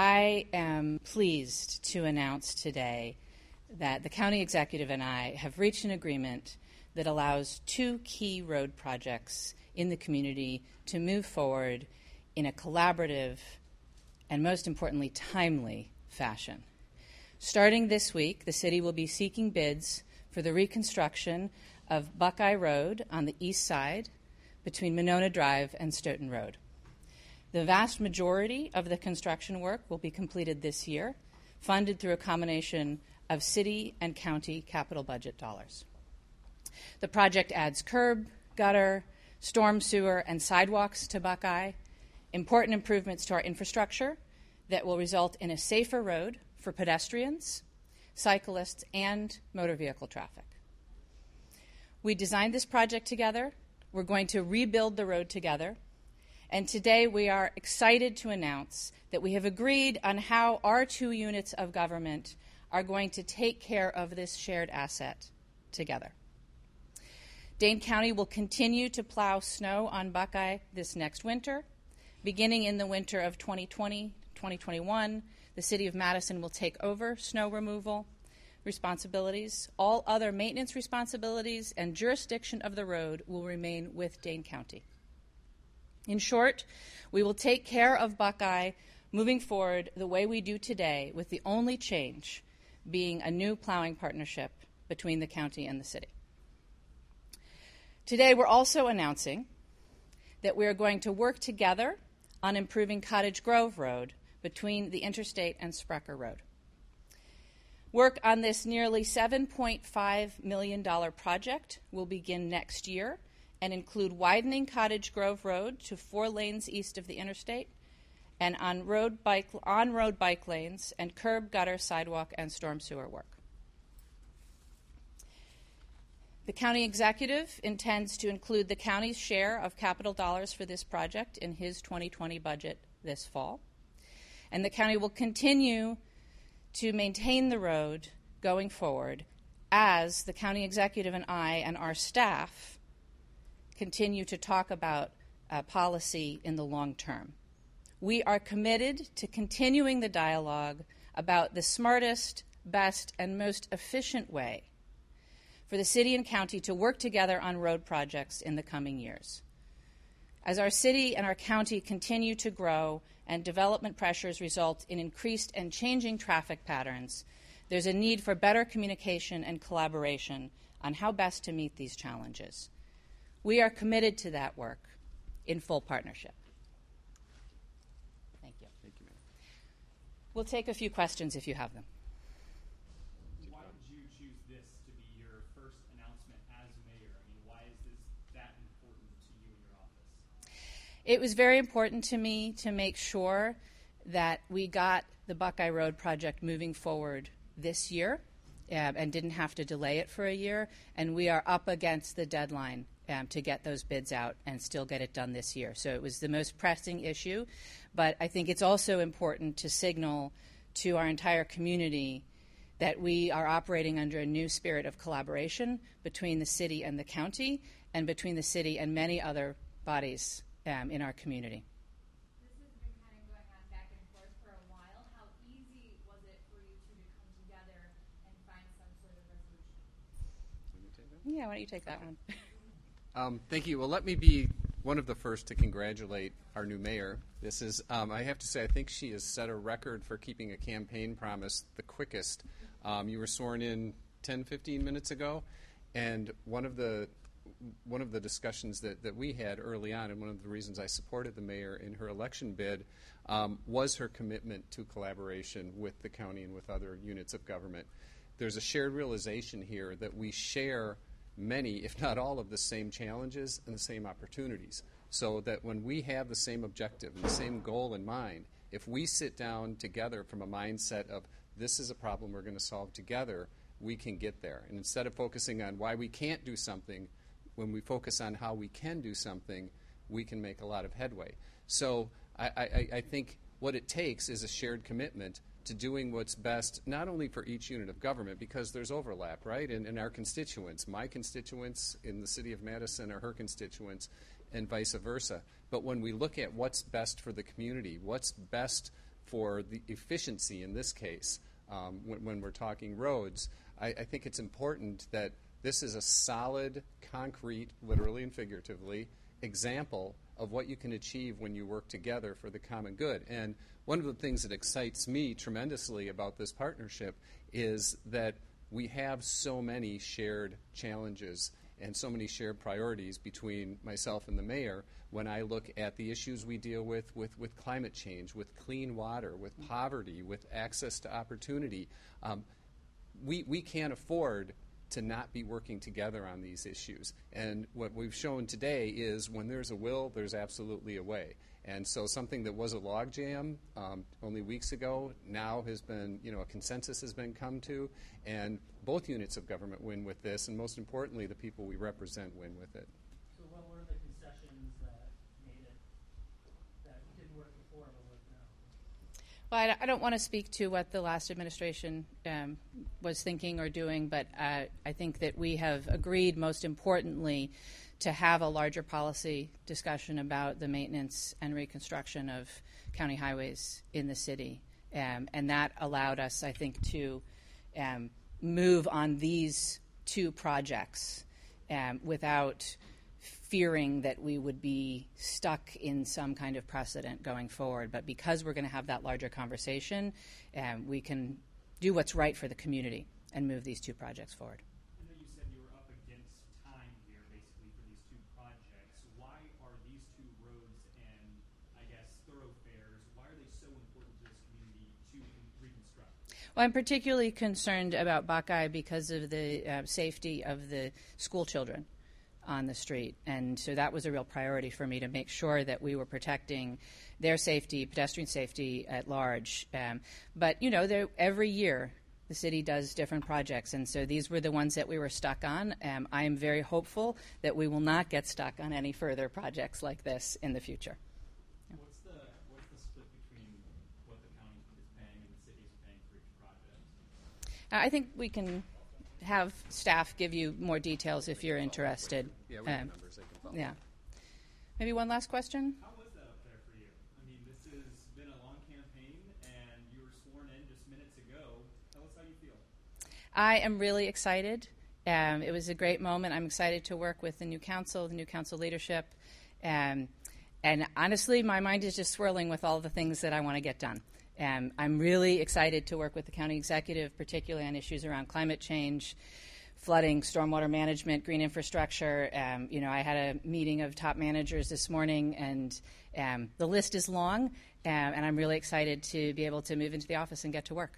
I am pleased to announce today that the county executive and I have reached an agreement that allows two key road projects in the community to move forward in a collaborative and, most importantly, timely fashion. Starting this week, the city will be seeking bids for the reconstruction of Buckeye Road on the east side between Monona Drive and Stoughton Road. The vast majority of the construction work will be completed this year, funded through a combination of city and county capital budget dollars. The project adds curb, gutter, storm sewer, and sidewalks to Buckeye, important improvements to our infrastructure that will result in a safer road for pedestrians, cyclists, and motor vehicle traffic. We designed this project together. We're going to rebuild the road together. And today we are excited to announce that we have agreed on how our two units of government are going to take care of this shared asset together. Dane County will continue to plow snow on Buckeye this next winter. Beginning in the winter of 2020 2021, the City of Madison will take over snow removal responsibilities. All other maintenance responsibilities and jurisdiction of the road will remain with Dane County. In short, we will take care of Buckeye moving forward the way we do today, with the only change being a new plowing partnership between the county and the city. Today, we're also announcing that we are going to work together on improving Cottage Grove Road between the interstate and Sprecher Road. Work on this nearly $7.5 million project will begin next year and include widening Cottage Grove Road to four lanes east of the interstate and on road bike on road bike lanes and curb gutter sidewalk and storm sewer work. The county executive intends to include the county's share of capital dollars for this project in his 2020 budget this fall. And the county will continue to maintain the road going forward as the county executive and I and our staff continue to talk about uh, policy in the long term. We are committed to continuing the dialogue about the smartest, best, and most efficient way for the city and county to work together on road projects in the coming years. As our city and our county continue to grow and development pressures result in increased and changing traffic patterns, there's a need for better communication and collaboration on how best to meet these challenges. We are committed to that work in full partnership. Thank you. Thank you, ma'am. We'll take a few questions if you have them. Why did you choose this to be your first announcement as mayor? I mean, why is this that important to you and your office? It was very important to me to make sure that we got the Buckeye Road project moving forward this year um, and didn't have to delay it for a year. And we are up against the deadline um, to get those bids out and still get it done this year. So it was the most pressing issue. But I think it's also important to signal to our entire community that we are operating under a new spirit of collaboration between the city and the county and between the city and many other bodies um, in our community. This has been kind of going on back and forth for a while. How easy was it for you two to come together and find some sort of resolution? Let me take that. Yeah, why don't you take that one? Um, thank you. Well, let me be one of the first to congratulate our new mayor. This is, um, I have to say, I think she has set a record for keeping a campaign promise the quickest. Um, you were sworn in 10, 15 minutes ago, and one of the one of the discussions that, that we had early on, and one of the reasons I supported the mayor in her election bid, um, was her commitment to collaboration with the county and with other units of government. There's a shared realization here that we share many, if not all, of the same challenges and the same opportunities. So that when we have the same objective and the same goal in mind, if we sit down together from a mindset of this is a problem we're going to solve together, we can get there. And instead of focusing on why we can't do something, when we focus on how we can do something, we can make a lot of headway. So I, I, I think what it takes is a shared commitment to doing what's best, not only for each unit of government, because there's overlap, right? And, our constituents, my constituents in the city of Madison are her constituents, and vice versa. But when we look at what's best for the community, what's best for the efficiency in this case, um, when, when we're talking roads, I, I think it's important that this is a solid, concrete, literally and figuratively, example of what you can achieve when you work together for the common good. And one of the things that excites me tremendously about this partnership is that we have so many shared challenges and so many shared priorities between myself and the mayor when I look at the issues we deal with with, with climate change, with clean water, with poverty, with access to opportunity. Um, we, we can't afford to not be working together on these issues. And what we've shown today is when there's a will, there's absolutely a way. And so something that was a logjam um, only weeks ago now has been, you know, a consensus has been come to, and both units of government win with this, and most importantly, the people we represent win with it. So what were the concessions that made it, that didn't work before but work now? Well, I, don't want to speak to what the last administration um, was thinking or doing, but uh, I think that we have agreed, most importantly, to have a larger policy discussion about the maintenance and reconstruction of county highways in the city. Um, and that allowed us, I think, to um, move on these two projects um, without fearing that we would be stuck in some kind of precedent going forward. But because we're going to have that larger conversation, um, we can do what's right for the community and move these two projects forward. I know you said you were up against time here, basically, for these two projects. Why are these two roads and, I guess, thoroughfares, why are they so important to this community to con- reconstruct? Well, I'm particularly concerned about Buckeye because of the uh, safety of the school children on the street. And so that was a real priority for me to make sure that we were protecting their safety, pedestrian safety at large. Um, but, you know, every year the city does different projects. And so these were the ones that we were stuck on. Um, I am very hopeful that we will not get stuck on any further projects like this in the future. What's the, what's the split between what the county is paying and the city is paying for each project? Uh, I think we can have staff give you more details if you're interested. Yeah, we have Um, numbers they can follow. Yeah. Maybe one last question? How was that up there for you? I mean, this has been a long campaign, and you were sworn in just minutes ago. Tell us how you feel. I am really excited. Um, it was a great moment. I'm excited to work with the new council, the new council leadership. Um, and honestly, my mind is just swirling with all the things that I want to get done. Um, I'm really excited to work with the county executive, particularly on issues around climate change, flooding, stormwater management, green infrastructure. Um, you know, I had a meeting of top managers this morning, and um, the list is long. Um, and I'm really excited to be able to move into the office and get to work.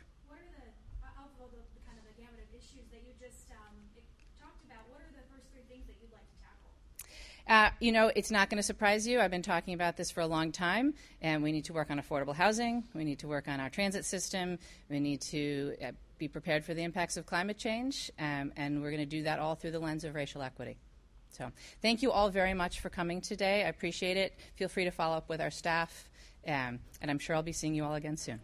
Uh, you know, it's not going to surprise you. I've been talking about this for a long time, and we need to work on affordable housing. We need to work on our transit system. We need to uh, be prepared for the impacts of climate change, um, and we're going to do that all through the lens of racial equity. So, thank you all very much for coming today. I appreciate it. Feel free to follow up with our staff, um, and I'm sure I'll be seeing you all again soon.